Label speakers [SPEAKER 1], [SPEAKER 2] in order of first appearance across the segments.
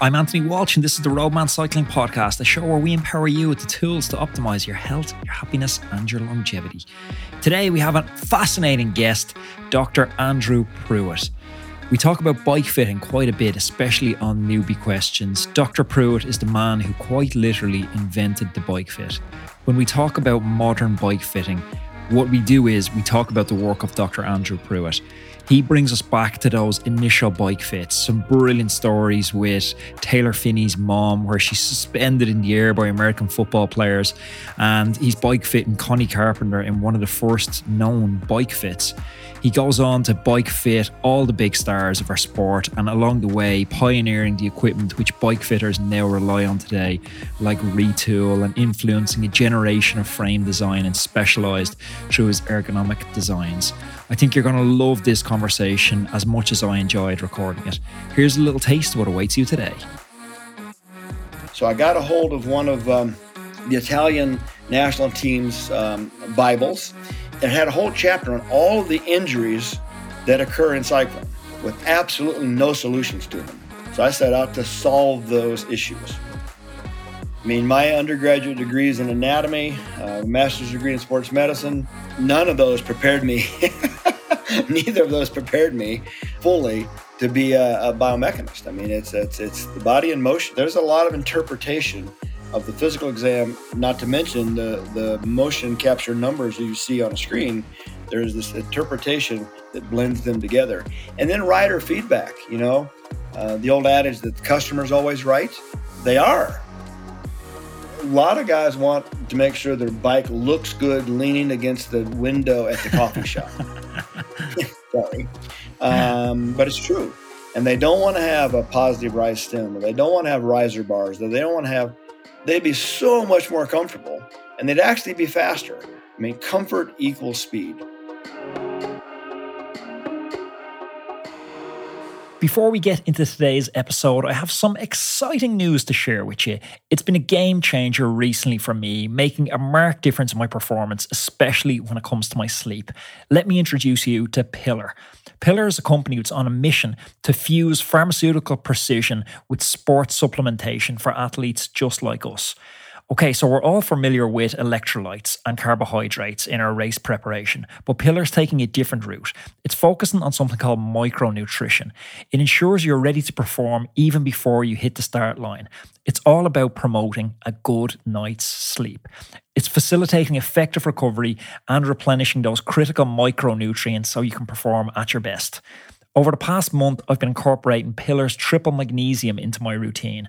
[SPEAKER 1] I'm Anthony Walsh, and this is the Roadman Cycling Podcast, a show where we empower you with the tools to optimize your health, your happiness, and your longevity. Today, we have a fascinating guest, Dr. Andrew Pruitt. We talk about bike fitting quite a bit, especially on newbie questions. Dr. Pruitt is the man who quite literally invented the bike fit. When we talk about modern bike fitting, what we do is we talk about the work of Dr. Andrew Pruitt. He brings us back to those initial bike fits. Some brilliant stories with Taylor Phinney's mom, where she's suspended in the air by American football players, and he's bike fitting Connie Carpenter in one of the first known bike fits. He goes on to bike fit all the big stars of our sport and along the way pioneering the equipment which bike fitters now rely on today, like Retül and influencing a generation of frame design and Specialized through his ergonomic designs. I think you're going to love this conversation as much as I enjoyed recording it. Here's a little taste of what awaits you today.
[SPEAKER 2] So I got a hold of one of um, the Italian national team's um, Bibles it had a whole chapter on all of the injuries that occur in cycling with absolutely no solutions to them. So I set out to solve those issues. I mean, my undergraduate degree is in anatomy, uh, master's degree in sports medicine. None of those prepared me, neither of those prepared me fully to be a, a biomechanist. I mean, it's, it's, it's the body in motion. There's a lot of interpretation of the physical exam, not to mention the, the motion capture numbers that you see on a screen, there's this interpretation that blends them together. And then rider feedback, you know, uh, the old adage that the customer's always right, they are. A lot of guys want to make sure their bike looks good leaning against the window at the coffee shop. Sorry. Um, but it's true. And they don't want to have a positive rise stem, or they don't want to have riser bars, or they don't want to have they'd be so much more comfortable and they'd actually be faster. I mean, comfort equals speed.
[SPEAKER 1] Before we get into today's episode, I have some exciting news to share with you. It's been a game changer recently for me, making a marked difference in my performance, especially when it comes to my sleep. Let me introduce you to Pillar. Pillar is a company that's on a mission to fuse pharmaceutical precision with sports supplementation for athletes just like us. Okay, so we're all familiar with electrolytes and carbohydrates in our race preparation, but Pillar's taking a different route. It's focusing on something called micronutrition. It ensures you're ready to perform even before you hit the start line. It's all about promoting a good night's sleep. It's facilitating effective recovery and replenishing those critical micronutrients so you can perform at your best. Over the past month, I've been incorporating Pillar's triple magnesium into my routine.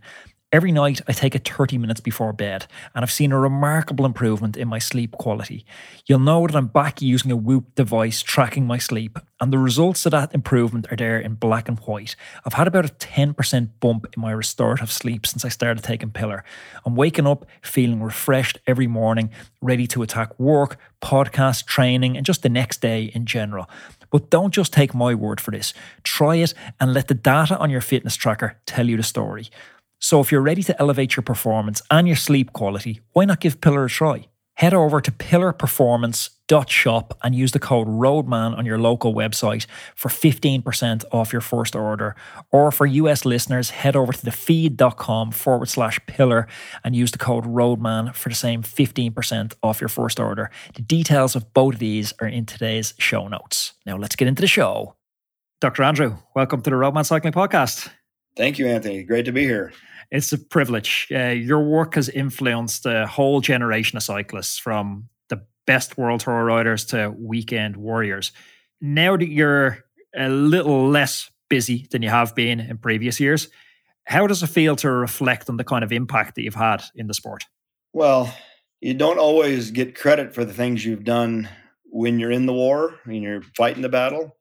[SPEAKER 1] Every night, I take it 30 minutes before bed, and I've seen a remarkable improvement in my sleep quality. You'll know that I'm back using a Whoop device tracking my sleep, and the results of that improvement are there in black and white. I've had about a 10% bump in my restorative sleep since I started taking Pillar. I'm waking up feeling refreshed every morning, ready to attack work, podcast, training, and just the next day in general. But don't just take my word for this. Try it and let the data on your fitness tracker tell you the story. So if you're ready to elevate your performance and your sleep quality, why not give Pillar a try? Head over to pillarperformance.shop and use the code ROADMAN on your local website for 15% off your first order. Or for US listeners, head over to thefeed.com forward slash pillar and use the code ROADMAN for the same 15% off your first order. The details of both of these are in today's show notes. Now let's get into the show. Dr. Andrew, welcome to the Roadman Cycling Podcast.
[SPEAKER 2] Thank you, Anthony. Great to be here.
[SPEAKER 1] It's a privilege. Uh, your work has influenced a whole generation of cyclists from the best world tour riders to weekend warriors. Now that you're a little less busy than you have been in previous years, how does it feel to reflect on the kind of impact that you've had in the sport?
[SPEAKER 2] Well, you don't always get credit for the things you've done when you're in the war, when you're fighting the battle.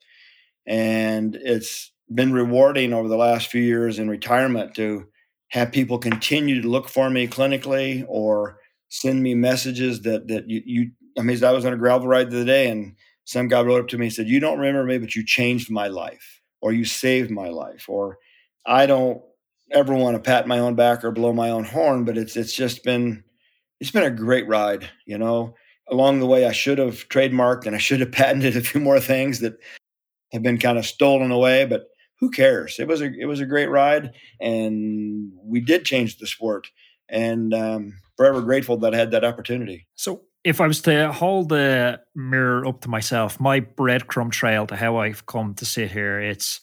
[SPEAKER 2] And it's been rewarding over the last few years in retirement to have people continue to look for me clinically or send me messages that that you, you I mean I was on a gravel ride the other day and some guy wrote up to me and said, You don't remember me, but you changed my life, or you saved my life, or I don't ever want to pat my own back or blow my own horn, but it's it's just been it's been a great ride, you know. Along the way I should have trademarked and I should have patented a few more things that have been kind of stolen away, but who cares? It was a it was a great ride, and we did change the sport, and um, forever grateful that I had that opportunity.
[SPEAKER 1] So, if I was to hold the mirror up to myself, my breadcrumb trail to how I've come to sit here, it's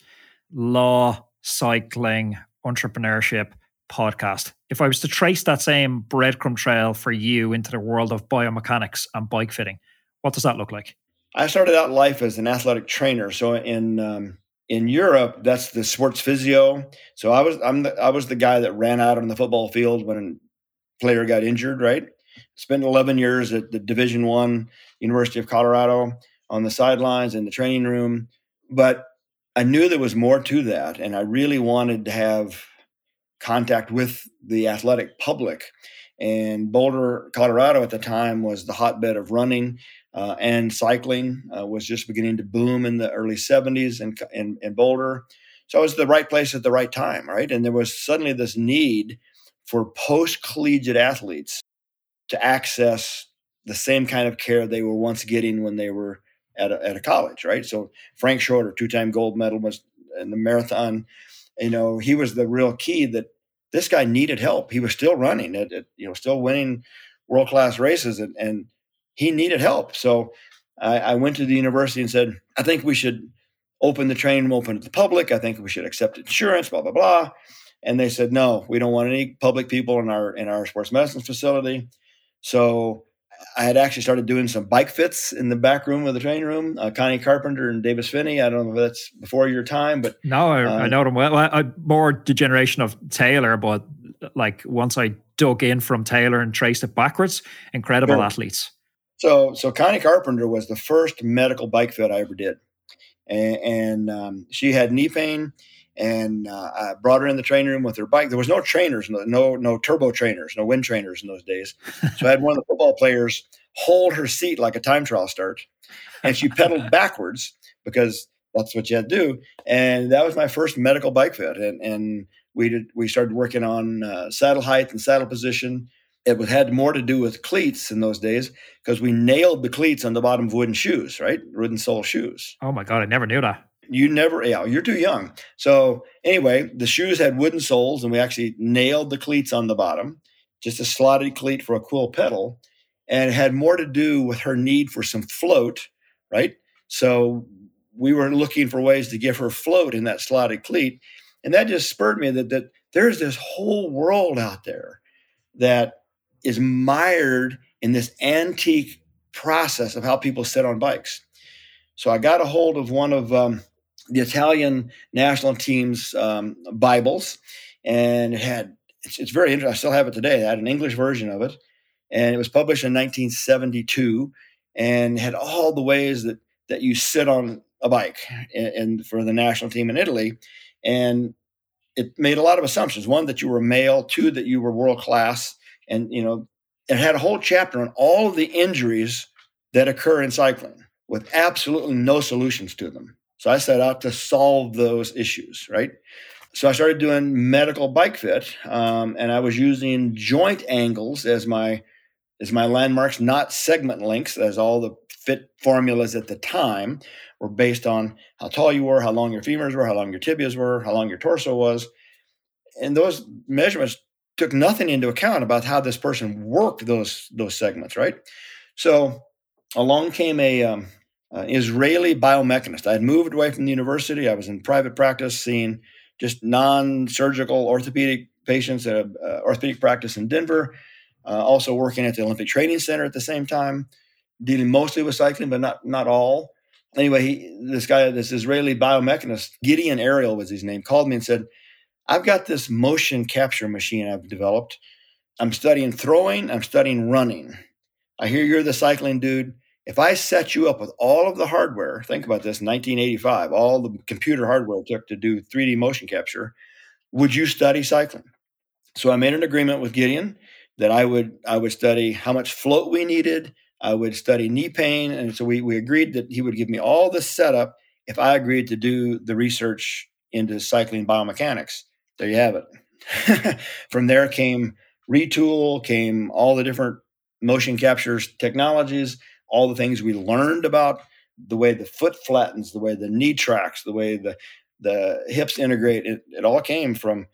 [SPEAKER 1] law, cycling, entrepreneurship, podcast. If I was to trace that same breadcrumb trail for you into the world of biomechanics and bike fitting, what does that look like?
[SPEAKER 2] I started out life as an athletic trainer. So in um, in Europe, that's the sports physio. So I was I'm the, I was the guy that ran out on the football field when a player got injured. Right. Spent 11 years at the Division One University of Colorado on the sidelines in the training room, but I knew there was more to that, and I really wanted to have contact with the athletic public. And Boulder, Colorado at the time was the hotbed of running uh, and cycling uh, was just beginning to boom in the early 70s in, in, in Boulder. So I was the right place at the right time, right? And there was suddenly this need for post collegiate athletes to access the same kind of care they were once getting when they were at a, at a college, right? So Frank Shorter, two time gold medalist in the marathon, you know, he was the real key that this guy needed help. He was still running it, you know, still winning world class races, and, and he needed help. So I, I, went to the university and said, I think we should open the training room open to the public. I think we should accept insurance, blah blah blah. And they said, no, we don't want any public people in our in our sports medicine facility. So I had actually started doing some bike fits in the back room of the training room. Uh, Connie Carpenter and Davis Phinney. I don't know if that's before your time, but
[SPEAKER 1] no, I, um, I know them well. I, more the generation of Taylor, but like once I dug in from Taylor and traced it backwards, incredible sure. athletes.
[SPEAKER 2] So, so Connie Carpenter was the first medical bike fit I ever did, and, and um, she had knee pain and uh, I brought her in the training room with her bike. There was no trainers, no, no, no turbo trainers, no wind trainers in those days. So I had one of the football players hold her seat like a time trial start, and she pedaled backwards because that's what you had to do. And that was my first medical bike fit, and and we did we started working on uh, saddle height and saddle position. It had more to do with cleats in those days because we nailed the cleats on the bottom of wooden shoes, right? Wooden sole shoes.
[SPEAKER 1] Oh my god, I never knew that
[SPEAKER 2] you never yeah you're too young so anyway the shoes had wooden soles and we actually nailed the cleats on the bottom just a slotted cleat for a quill pedal and it had more to do with her need for some float right so we were looking for ways to give her float in that slotted cleat and that just spurred me that, that there's this whole world out there that is mired in this antique process of how people sit on bikes so i got a hold of one of um, the Italian national team's um, Bibles, and it had it's, it's, very interesting. I still have it today. I had an English version of it, and it was published in 1972, and had all the ways that that you sit on a bike, and, for the national team in Italy, and it made a lot of assumptions. One that you were male, two that you were world class, and you know it had a whole chapter on all of the injuries that occur in cycling with absolutely no solutions to them. So I set out to solve those issues, right? So I started doing medical bike fit, um, and I was using joint angles as my as my landmarks, not segment lengths, as all the fit formulas at the time were based on how tall you were, how long your femurs were, how long your tibias were, how long your torso was, and those measurements took nothing into account about how this person worked those those segments, right? So along came a um, uh, Israeli biomechanist. I had moved away from the university. I was in private practice, seeing just non-surgical orthopedic patients at an uh, orthopedic practice in Denver. Uh, also working at the Olympic Training Center at the same time, dealing mostly with cycling, but not not all. Anyway, he, this guy, this Israeli biomechanist, Gideon Ariel was his name, called me and said, "I've got this motion capture machine I've developed. I'm studying throwing. I'm studying running. I hear you're the cycling dude." If I set you up with all of the hardware, think about this 1985, all the computer hardware it took to do 3D motion capture, would you study cycling? So I made an agreement with Gideon that I would I would study how much float we needed, I would study knee pain, and so we we agreed that he would give me all the setup if I agreed to do the research into cycling biomechanics. There you have it. From there came Retül, came all the different motion captures technologies all the things we learned about the way the foot flattens, the way the knee tracks, the way the the hips integrate. It, it all came from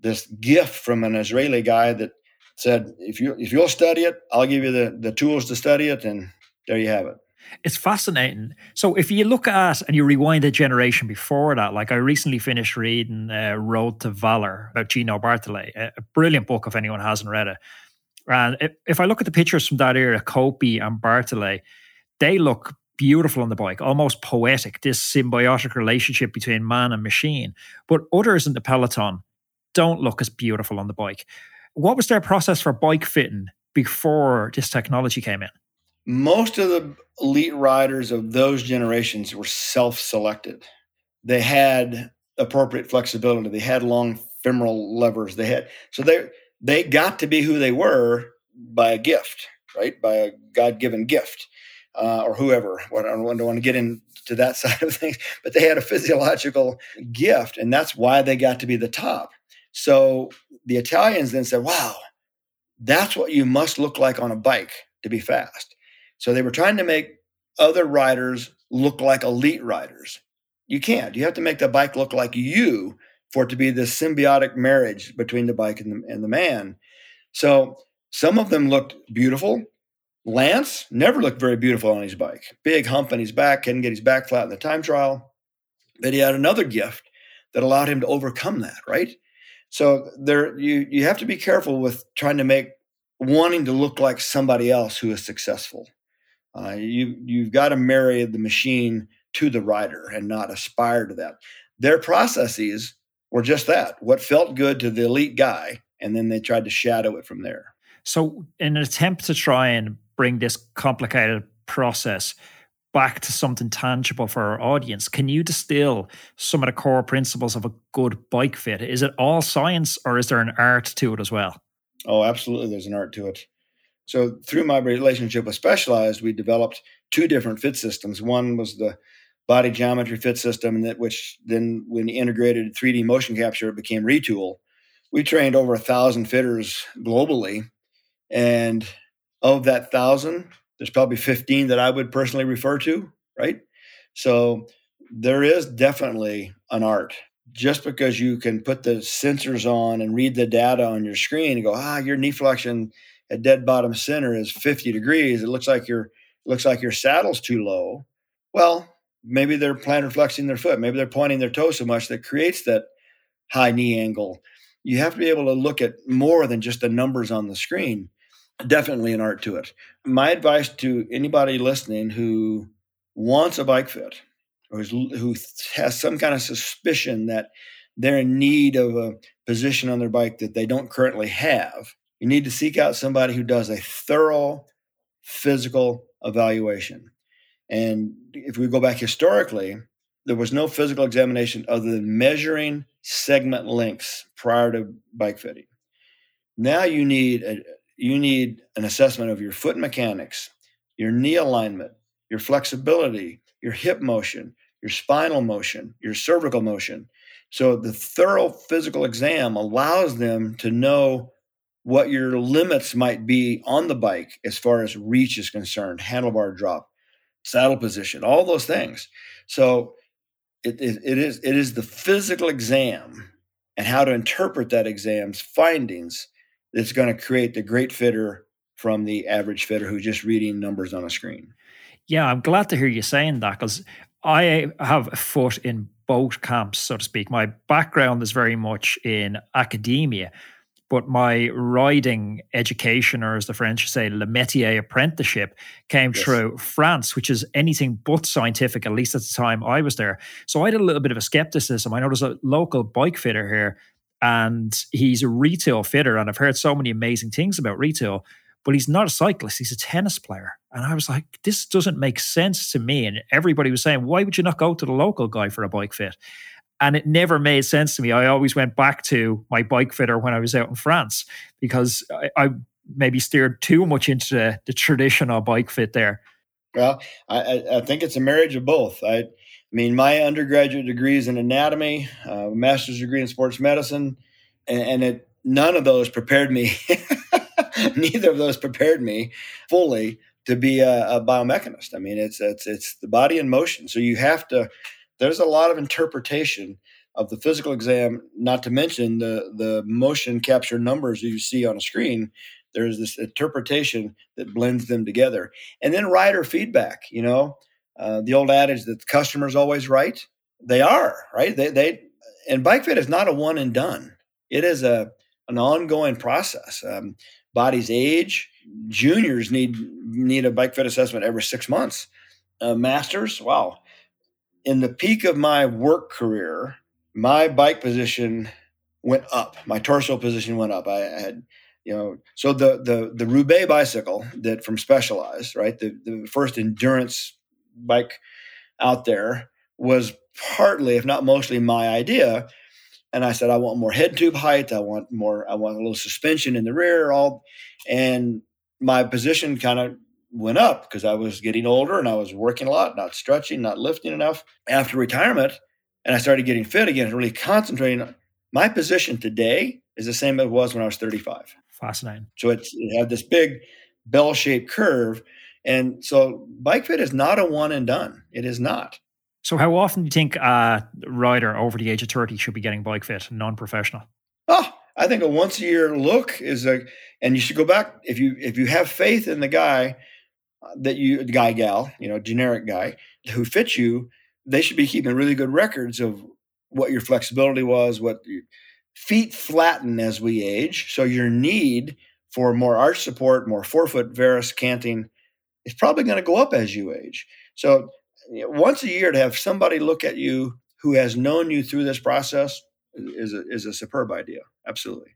[SPEAKER 2] this gift from an Israeli guy that said, if you if you'll study it, I'll give you the the tools to study it, and there you have it.
[SPEAKER 1] It's fascinating. So if you look at and you rewind a generation before that, like I recently finished reading uh, Road to Valor about Gino Bartali, a, brilliant book if anyone hasn't read it. And if, I look at the pictures from that era, Coppi and Bartali, they look beautiful on the bike, almost poetic, this symbiotic relationship between man and machine. But others in the peloton don't look as beautiful on the bike. What was their process for bike fitting before this technology came in?
[SPEAKER 2] Most of the elite riders of those generations were self selected. They had appropriate flexibility, they had long femoral levers, they had so they they got to be who they were by a gift, right? By a God given gift uh, or whoever. I don't want to get into that side of things, but they had a physiological gift, and that's why they got to be the top. So the Italians then said, "Wow, that's what you must look like on a bike to be fast." So they were trying to make other riders look like elite riders. You can't. You have to make the bike look like you for it to be this symbiotic marriage between the bike and the, and the man. So some of them looked beautiful Lance never looked very beautiful on his bike. Big hump in his back, couldn't get his back flat in the time trial. But he had another gift that allowed him to overcome that, right? So there you you have to be careful with trying to make wanting to look like somebody else who is successful. Uh, you you've got to marry the machine to the rider and not aspire to that. Their processes were just that: what felt good to the elite guy, and then they tried to shadow it from there.
[SPEAKER 1] So, in an attempt to try and bring this complicated process back to something tangible for our audience, can you distill some of the core principles of a good bike fit? Is it all science or is there an art to it as well?
[SPEAKER 2] Oh, absolutely. There's an art to it. So, through my relationship with Specialized, we developed two different fit systems. One was the body geometry fit system, that which then, when integrated 3D motion capture, it became Retül. We trained over a thousand fitters globally, and of that thousand, there's probably 15 that I would personally refer to, right? So there is definitely an art. Just because you can put the sensors on and read the data on your screen and go, ah, your knee flexion at dead bottom center is 50 degrees. It looks like your looks like your saddle's too low. Well, maybe they're plantar flexing their foot. Maybe they're pointing their toe so much that creates that high knee angle. You have to be able to look at more than just the numbers on the screen definitely an art to it. My advice to anybody listening who wants a bike fit or who has some kind of suspicion that they're in need of a position on their bike that they don't currently have, you need to seek out somebody who does a thorough physical evaluation. And if we go back historically, there was no physical examination other than measuring segment lengths prior to bike fitting. Now you need a, you need an assessment of your foot mechanics, your knee alignment, your flexibility, your hip motion, your spinal motion, your cervical motion. So the thorough physical exam allows them to know what your limits might be on the bike as far as reach is concerned, handlebar drop, saddle position, all those things. So it, it, it is it is the physical exam and how to interpret that exam's findings that's going to create the great fitter from the average fitter who's just reading numbers on a screen.
[SPEAKER 1] Yeah, I'm glad to hear you saying that because I have a foot in both camps, so to speak. My background is very much in academia, but my riding education, or as the French say, le métier apprenticeship, came yes. through France, which is anything but scientific, at least at the time I was there. So I had a little bit of a skepticism. I know there's a local bike fitter here and he's a retail fitter. And I've heard so many amazing things about Retül, but he's not a cyclist, he's a tennis player. And I was like, this doesn't make sense to me. And everybody was saying, why would you not go to the local guy for a bike fit? And it never made sense to me. I always went back to my bike fitter when I was out in France because I, I maybe steered too much into the, the traditional bike fit there.
[SPEAKER 2] Well, I, I think it's a marriage of both. I I mean, my undergraduate degree is in anatomy, uh, master's degree in sports medicine, and, and it none of those prepared me. neither of those prepared me fully to be a, a, biomechanist. I mean, it's it's it's the body in motion. So you have to. There's a lot of interpretation of the physical exam, not to mention the, the motion capture numbers you see on a screen. There's this interpretation that blends them together. And then rider feedback, you know, uh, the old adage that the customer's always right. They are, right? They, they and bike fit is not a one and done. It is a an ongoing process. Um, bodies age. Juniors need need a bike fit assessment every six months. Uh, masters, wow. In the peak of my work career, my bike position went up. My torso position went up. I had, you know, so the the the Roubaix bicycle that from Specialized, right, the the first endurance bike out there was partly, if not mostly, my idea. And I said, I want more head tube height. I want more. I want a little suspension in the rear. All, and my position kind of went up because I was getting older and I was working a lot, not stretching, not lifting enough. After retirement, and I started getting fit again and really concentrating. My position today is the same as it was when I was 35.
[SPEAKER 1] Fascinating.
[SPEAKER 2] So it's it had this big bell-shaped curve, and so bike fit is not a one and done. It is not.
[SPEAKER 1] So how often do you think a rider over the age of 30 should be getting bike fit, non-professional?
[SPEAKER 2] Oh, I think a once a year look is a, and you should go back if you if you have faith in the guy that you guy gal, you know, generic guy who fits you they should be keeping really good records of what your flexibility was, what your feet flatten as we age. So your need for more arch support, more forefoot varus canting is probably going to go up as you age. So once a year to have somebody look at you who has known you through this process is a, is a superb idea. Absolutely.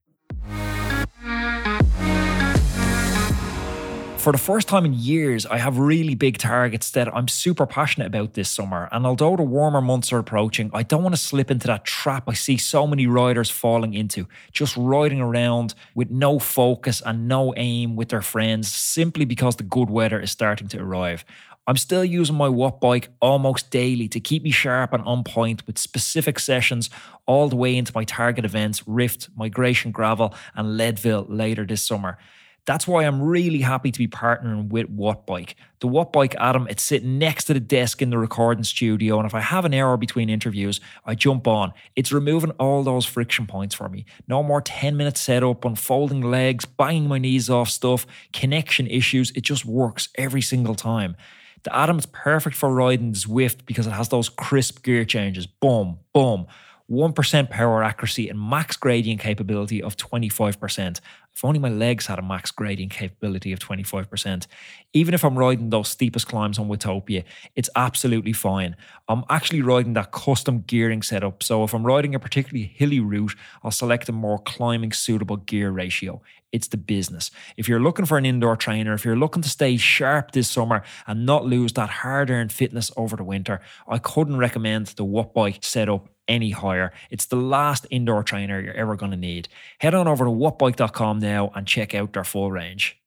[SPEAKER 1] For the first time in years, I have really big targets that I'm super passionate about this summer. And although the warmer months are approaching, I don't want to slip into that trap I see so many riders falling into, just riding around with no focus and no aim with their friends simply because the good weather is starting to arrive. I'm still using my Wattbike almost daily to keep me sharp and on point with specific sessions all the way into my target events, Rift, Migration Gravel, and Leadville later this summer. That's why I'm really happy to be partnering with Wattbike. The Wattbike Atom, it's sitting next to the desk in the recording studio, and if I have an hour between interviews, I jump on. It's removing all those friction points for me. No more 10 minute setup, unfolding legs, banging my knees off stuff, connection issues. It just works every single time. The Atom is perfect for riding Zwift because it has those crisp gear changes. Boom, boom. 1% power accuracy and max gradient capability of 25%. If only my legs had a max gradient capability of 25%. Even if I'm riding those steepest climbs on Watopia, it's absolutely fine. I'm actually riding that custom gearing setup, so if I'm riding a particularly hilly route, I'll select a more climbing suitable gear ratio. It's the business. If you're looking for an indoor trainer, if you're looking to stay sharp this summer and not lose that hard earned fitness over the winter, I couldn't recommend the Wattbike setup any higher. It's the last indoor trainer you're ever going to need. Head on over to wattbike.com now and check out their full range.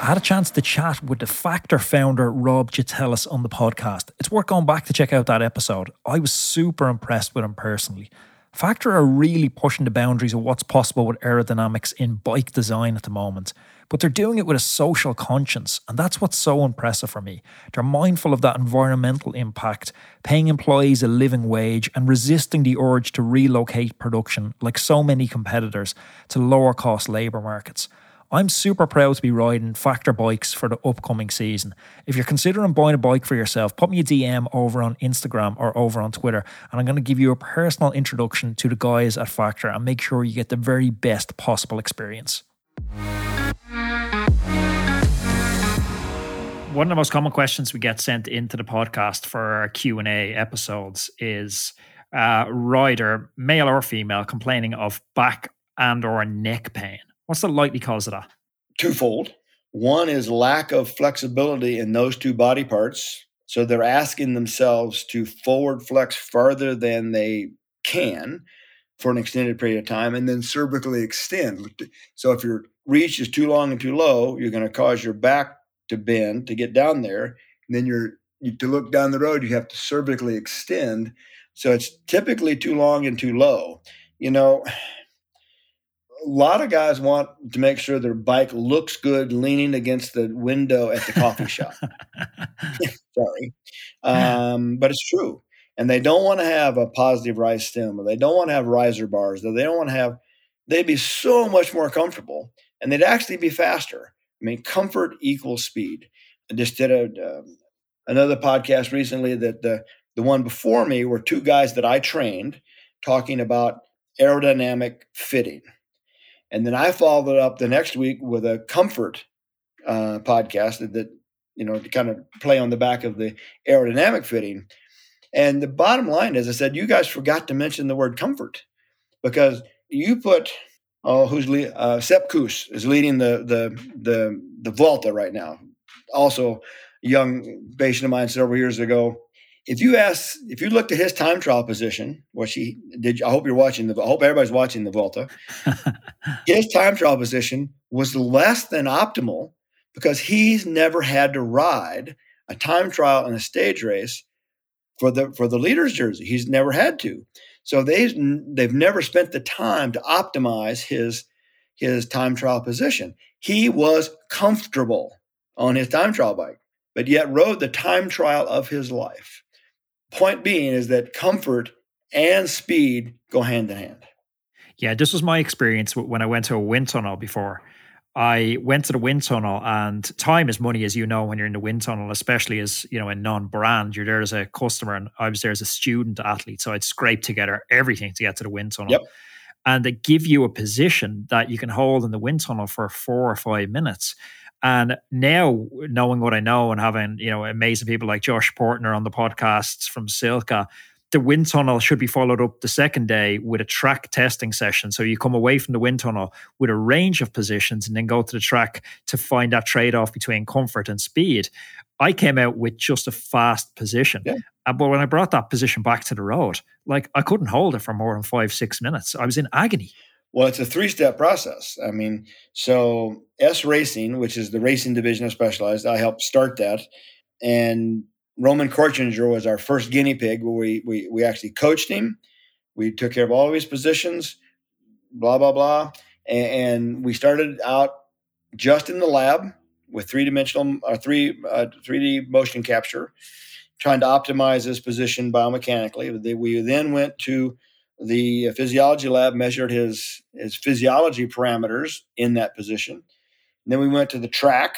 [SPEAKER 1] I had a chance to chat with the Factor founder Rob Gitelis on the podcast. It's worth going back to check out that episode. I was super impressed with him personally. Factor are really pushing the boundaries of what's possible with aerodynamics in bike design at the moment, but they're doing it with a social conscience, and that's what's so impressive for me. They're mindful of that environmental impact, paying employees a living wage, and resisting the urge to relocate production, like so many competitors, to lower cost labour markets. I'm super proud to be riding Factor bikes for the upcoming season. If you're considering buying a bike for yourself, put me a DM over on Instagram or over on Twitter, and I'm going to give you a personal introduction to the guys at Factor and make sure you get the very best possible experience. One of the most common questions we get sent into the podcast for our Q&A episodes is uh, rider, male or female, complaining of back and or neck pain. What's the likely cause of that?
[SPEAKER 2] Twofold. One is lack of flexibility in those two body parts. So they're asking themselves to forward flex farther than they can for an extended period of time and then cervically extend. So if your reach is too long and too low, you're going to cause your back to bend to get down there. And then you're you, to look down the road, you have to cervically extend. So it's typically too long and too low. You know, a lot of guys want to make sure their bike looks good leaning against the window at the coffee shop. Sorry. Um, but it's true. And they don't want to have a positive rise stem, or they don't want to have riser bars, or they don't want to have, they'd be so much more comfortable and they'd actually be faster. I mean, comfort equals speed. I just did a, uh, another podcast recently that the, the one before me were two guys that I trained talking about aerodynamic fitting. And then I followed up the next week with a comfort uh, podcast that, that, you know, to kind of play on the back of the aerodynamic fitting. And the bottom line is, I said, you guys forgot to mention the word comfort because you put, oh, who's le- uh, Sepp Kuss is leading the the the the Vuelta right now. Also, young patient of mine several years ago if you ask, if you looked at his time trial position, which he did, I hope you're watching the, I hope everybody's watching the Vuelta. his time trial position was less than optimal because he's never had to ride a time trial in a stage race for the for the leader's jersey. He's never had to, so they they've never spent the time to optimize his his time trial position. He was comfortable on his time trial bike, but yet rode the time trial of his life. Point being is that comfort and speed go hand in hand.
[SPEAKER 1] Yeah, this was my experience when I went to a wind tunnel before. I went to the wind tunnel, and time is money, as you know, when you're in the wind tunnel, especially as you know, a non-brand. You're there as a customer, and I was there as a student athlete, so I'd scrape together everything to get to the wind tunnel.
[SPEAKER 2] Yep.
[SPEAKER 1] And they give you a position that you can hold in the wind tunnel for four or five minutes. And now, knowing what I know and having you know amazing people like Josh Poertner on the podcasts from Silca, the wind tunnel should be followed up the second day with a track testing session. So you come away from the wind tunnel with a range of positions and then go to the track to find that trade off between comfort and speed. I came out with just a fast position. Yeah. Uh, but when I brought that position back to the road, like I couldn't hold it for more than five, six minutes. I was in agony.
[SPEAKER 2] Well, it's a three step process. I mean, so S Racing, which is the racing division of Specialized, I helped start that. And Roman Korchinger was our first guinea pig where we, we, we actually coached him. We took care of all of his positions, blah, blah, blah. And, and we started out just in the lab with three dimensional or uh, three uh, 3D motion capture, trying to optimize his position biomechanically. We then went to the physiology lab measured his his physiology parameters in that position. And then we went to the track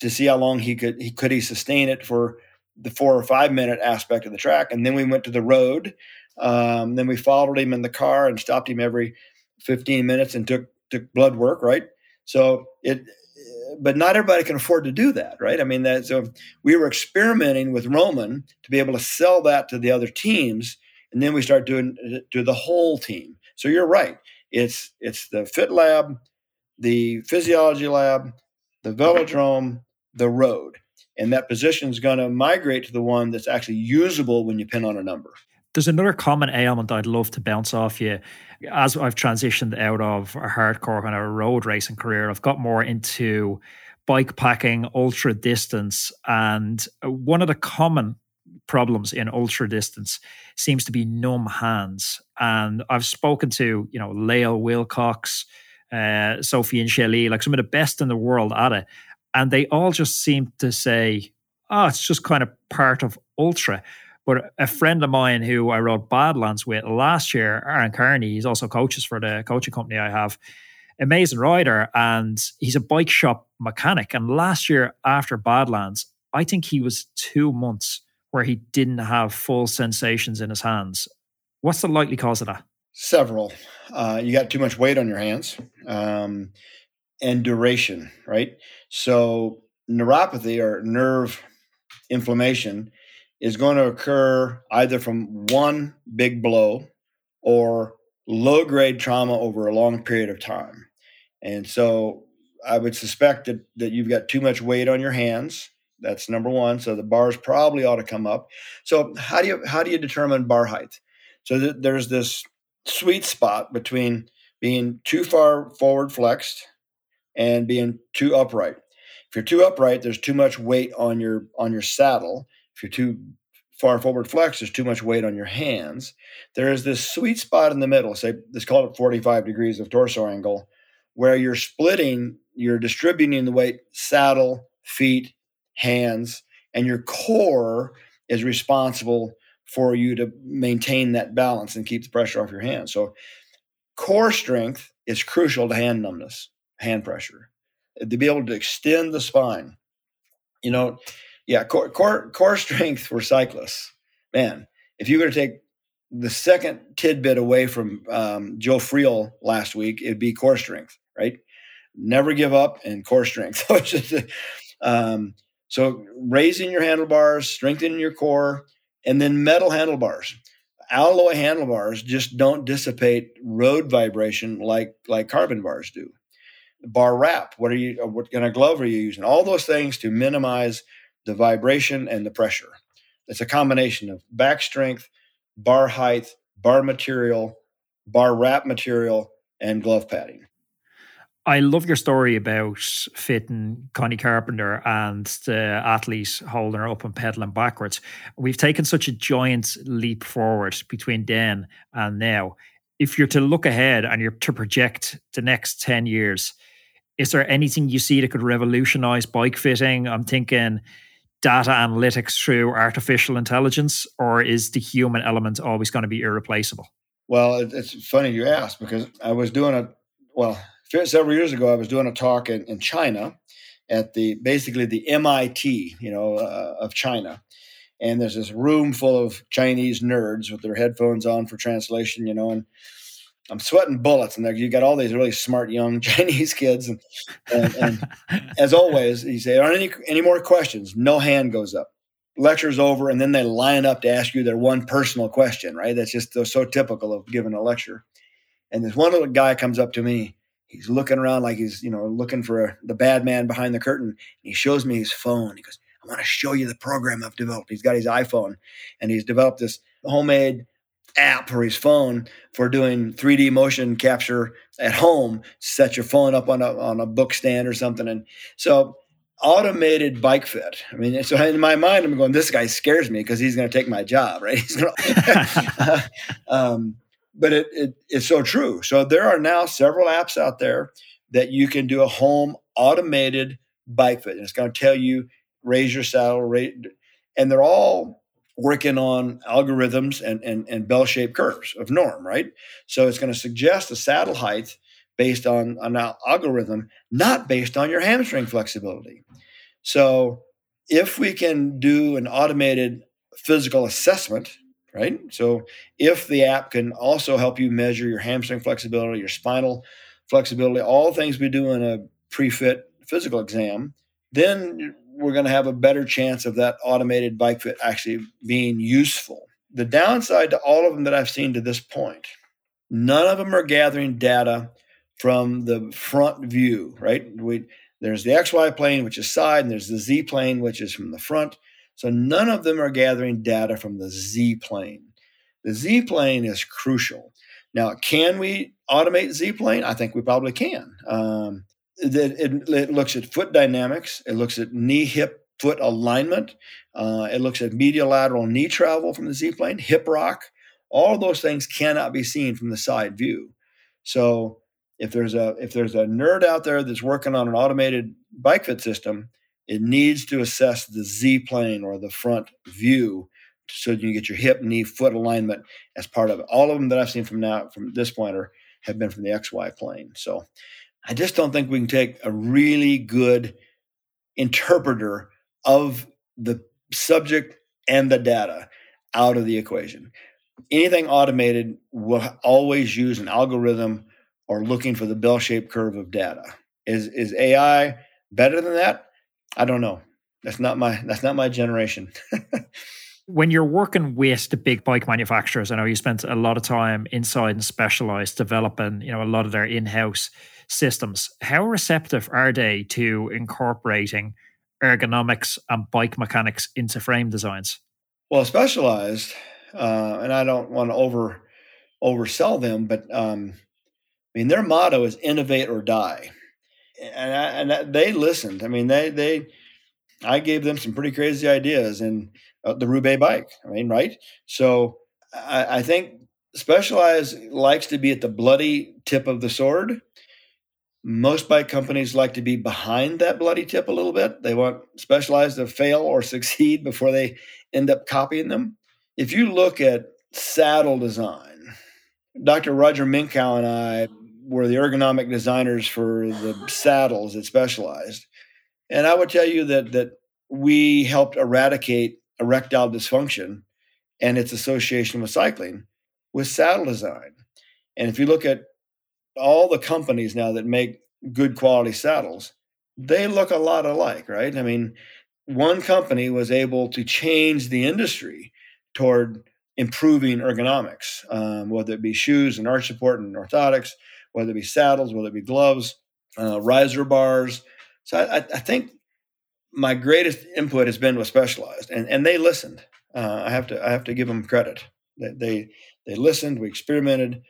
[SPEAKER 2] to see how long he could he could he sustain it for the four or five minute aspect of the track. And then we went to the road. Um, then we followed him in the car and stopped him every 15 minutes and took took blood work. Right. So it, but not everybody can afford to do that. Right. I mean that. So we were experimenting with Roman to be able to sell that to the other teams and then we start doing to the whole team. So you're right. It's it's the fit lab, the physiology lab, the velodrome, the road, and that position is going to migrate to the one that's actually usable when you pin on a number.
[SPEAKER 1] There's another common ailment I'd love to bounce off you. As I've transitioned out of a hardcore kind of road racing career, I've got more into bike packing, ultra distance, and uh, one of the common problems in ultra distance seems to be numb hands. And I've spoken to, you know, Lael Wilcox, uh, Sofiane Sehili, like some of the best in the world at it. And they all just seem to say, oh, it's just kind of part of ultra. But a friend of mine who I rode Badlands with last year, Aaron Carney, he's also coaches for the coaching company I have, amazing rider, and he's a bike shop mechanic. And last year after Badlands, I think he was two months where he didn't have full sensations in his hands. What's the likely cause of that?
[SPEAKER 2] Several. Uh, you got too much weight on your hands um, and duration, right? So, neuropathy or nerve inflammation is going to occur either from one big blow or low grade trauma over a long period of time. And so, I would suspect that, that you've got too much weight on your hands that's number one. So the bars probably ought to come up. So how do you how do you determine bar height? So th- there's this sweet spot between being too far forward flexed and being too upright. If you're too upright, there's too much weight on your on your saddle. If you're too far forward flex, there's too much weight on your hands. There is this sweet spot in the middle, say let's call it 45 degrees of torso angle, where you're splitting, you're distributing the weight saddle, feet, hands, and your core is responsible for you to maintain that balance and keep the pressure off your hands. So core strength is crucial to hand numbness, hand pressure, to be able to extend the spine. You know, yeah, core core, core strength for cyclists. Man, if you were to take the second tidbit away from um, Joe Friel last week, it'd be core strength, right? Never give up and core strength. um, so raising your handlebars, strengthening your core, and then metal handlebars. Alloy handlebars just don't dissipate road vibration like like carbon bars do. Bar wrap. What are you? Uh, what kind of glove are you using? All those things to minimize the vibration and the pressure. It's a combination of back strength, bar height, bar material, bar wrap material, and glove padding.
[SPEAKER 1] I love your story about fitting Connie Carpenter and the athlete holding her up and pedaling backwards. We've taken such a giant leap forward between then and now. If you're to look ahead and you're to project the next 10 years, is there anything you see that could revolutionize bike fitting? I'm thinking data analytics through artificial intelligence, or is the human element always going to be irreplaceable?
[SPEAKER 2] Well, it's funny you ask because I was doing a, well, several years ago, I was doing a talk in, in China at the basically the MIT, you know, uh, of China. And there's this room full of Chinese nerds with their headphones on for translation, you know, and I'm sweating bullets, and you got all these really smart young Chinese kids. And, and, and as always, you say, "Are any any more questions?" No hand goes up. Lecture's over, and then they line up to ask you their one personal question. Right? That's just so typical of giving a lecture. And this one little guy comes up to me. He's looking around like he's you know looking for the bad man behind the curtain. And he shows me his phone. He goes, "I want to show you the program I've developed." He's got his iPhone, and he's developed this homemade app for his phone for doing 3D motion capture at home. Set your phone up on a on a book stand or something, and so automated bike fit. I mean, so in my mind, I'm going, this guy scares me because he's going to take my job, right? He's going to. um, but it, it, it's so true. So there are now several apps out there that you can do a home automated bike fit, and it's going to tell you raise your saddle rate, and they're all working on algorithms and, and, and bell shaped curves of norm, right? So it's going to suggest a saddle height based on an algorithm, not based on your hamstring flexibility. So if we can do an automated physical assessment, right? So if the app can also help you measure your hamstring flexibility, your spinal flexibility, all things we do in a pre-fit physical exam, then we're going to have a better chance of that automated bike fit actually being useful. The downside to all of them that I've seen to this point, none of them are gathering data from the front view, right? We, there's the XY plane, which is side, and there's the Z plane, which is from the front. So none of them are gathering data from the Z plane. The Z plane is crucial. Now, can we automate Z plane? I think we probably can. Um, it, it, it, looks at foot dynamics. It looks at knee hip foot alignment. Uh, it looks at medial lateral knee travel from the Z plane, hip rock. All those things cannot be seen from the side view. So if there's a if there's a nerd out there that's working on an automated bike fit system, it needs to assess the Z plane or the front view so you can get your hip, knee, foot alignment as part of it. All of them that I've seen from now from this point are have been from the XY plane. So I just don't think we can take a really good interpreter of the subject and the data out of the equation. Anything automated will always use an algorithm or looking for the bell shaped curve of data. Is is AI better than that? I don't know. That's not my that's not my generation.
[SPEAKER 1] when you're working with the big bike manufacturers, I know you spent a lot of time inside and Specialized developing, you know, a lot of their in-house systems. How receptive are they to incorporating ergonomics and bike mechanics into frame designs?
[SPEAKER 2] Well, Specialized, uh, and I don't want to over oversell them, but um, I mean their motto is innovate or die, and, I, and they listened. I mean they they I gave them some pretty crazy ideas and uh, the Roubaix bike. I mean, right? So I, I think Specialized likes to be at the bloody tip of the sword. Most bike companies like to be behind that bloody tip a little bit. They want Specialized to fail or succeed before they end up copying them. If you look at saddle design, Dr. Roger Minkow and I were the ergonomic designers for the saddles at Specialized. And I would tell you that that we helped eradicate erectile dysfunction and its association with cycling with saddle design. And if you look at all the companies now that make good quality saddles, they look a lot alike, right? I mean, one company was able to change the industry toward improving ergonomics, um, whether it be shoes and arch support and orthotics, whether it be saddles, whether it be gloves, uh, riser bars. So I, I, think my greatest input has been with Specialized, and, and they listened. Uh, I have to I have to give them credit. They, they they listened. We experimented,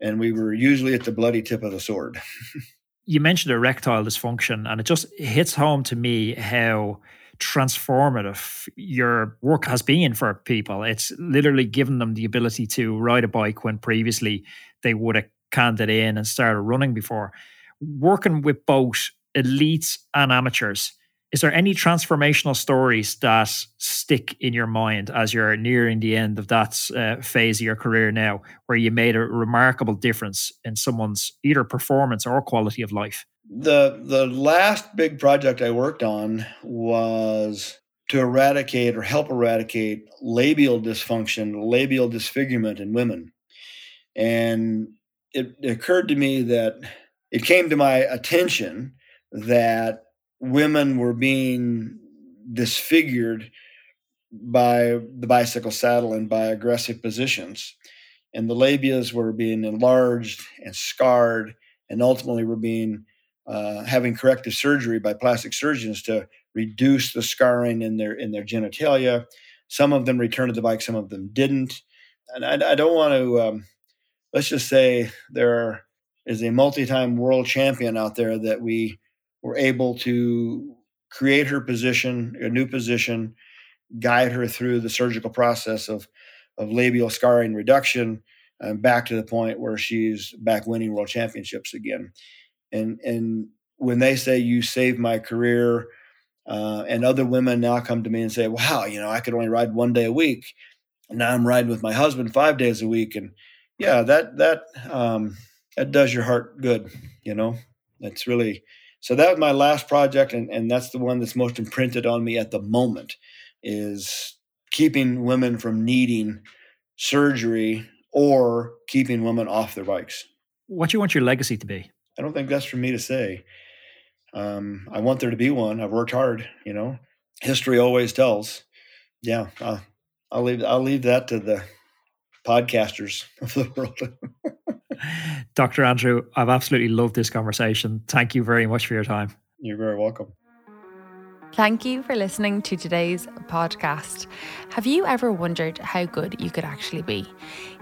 [SPEAKER 2] and we were usually at the bloody tip of the sword.
[SPEAKER 1] you mentioned erectile dysfunction, and it just hits home to me how transformative your work has been for people. It's literally given them the ability to ride a bike when previously they would have canned it in and started running before. Working with both elites and amateurs, is there any transformational stories that stick in your mind as you're nearing the end of that uh, phase of your career now, where you made a remarkable difference in someone's either performance or quality of life?
[SPEAKER 2] The the last big project I worked on was to eradicate or help eradicate labial dysfunction, labial disfigurement in women. And it occurred to me that it came to my attention that women were being disfigured by the bicycle saddle and by aggressive positions. And the labias were being enlarged and scarred, and ultimately were being uh, having corrective surgery by plastic surgeons to reduce the scarring in their in their genitalia. Some of them returned to the bike, some of them didn't. And I, I don't want to. Um, let's just say there is a multi-time world champion out there that we were able to create her position, a new position, guide her through the surgical process of, of labial scarring reduction, and back to the point where she's back winning world championships again. And and when they say you saved my career, uh, and other women now come to me and say, "Wow, you know, I could only ride one day a week, now I'm riding with my husband five days a week." And yeah, that that um, that does your heart good. You know, that's really so that was my last project and, and that's the one that's most imprinted on me at the moment is keeping women from needing surgery or keeping women off their bikes.
[SPEAKER 1] What do you want your legacy to be?
[SPEAKER 2] I don't think that's for me to say. Um, i want there to be one. I've worked hard you know? History always tells. Yeah uh, i'll leave i'll leave that to the podcasters of the world
[SPEAKER 1] Dr. Andrew, I've absolutely loved this conversation. Thank you very much for your time.
[SPEAKER 2] You're very welcome.
[SPEAKER 3] Thank you for listening to today's podcast. Have you ever wondered how good you could actually be?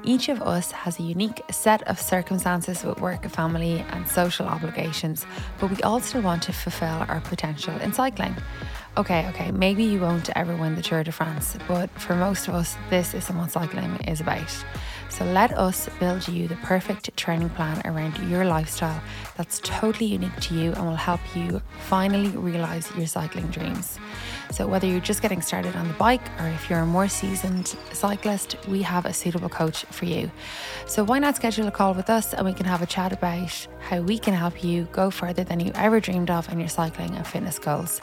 [SPEAKER 3] Each of us has a unique set of circumstances with work, family, and social obligations, but we all still want to fulfill our potential in cycling. Okay, okay, maybe you won't ever win the Tour de France, but for most of us, this is what cycling is about. So let us build you the perfect training plan around your lifestyle that's totally unique to you and will help you finally realize your cycling dreams. So, whether you're just getting started on the bike or if you're a more seasoned cyclist, we have a suitable coach for you. So, why not schedule a call with us and we can have a chat about how we can help you go further than you ever dreamed of in your cycling and fitness goals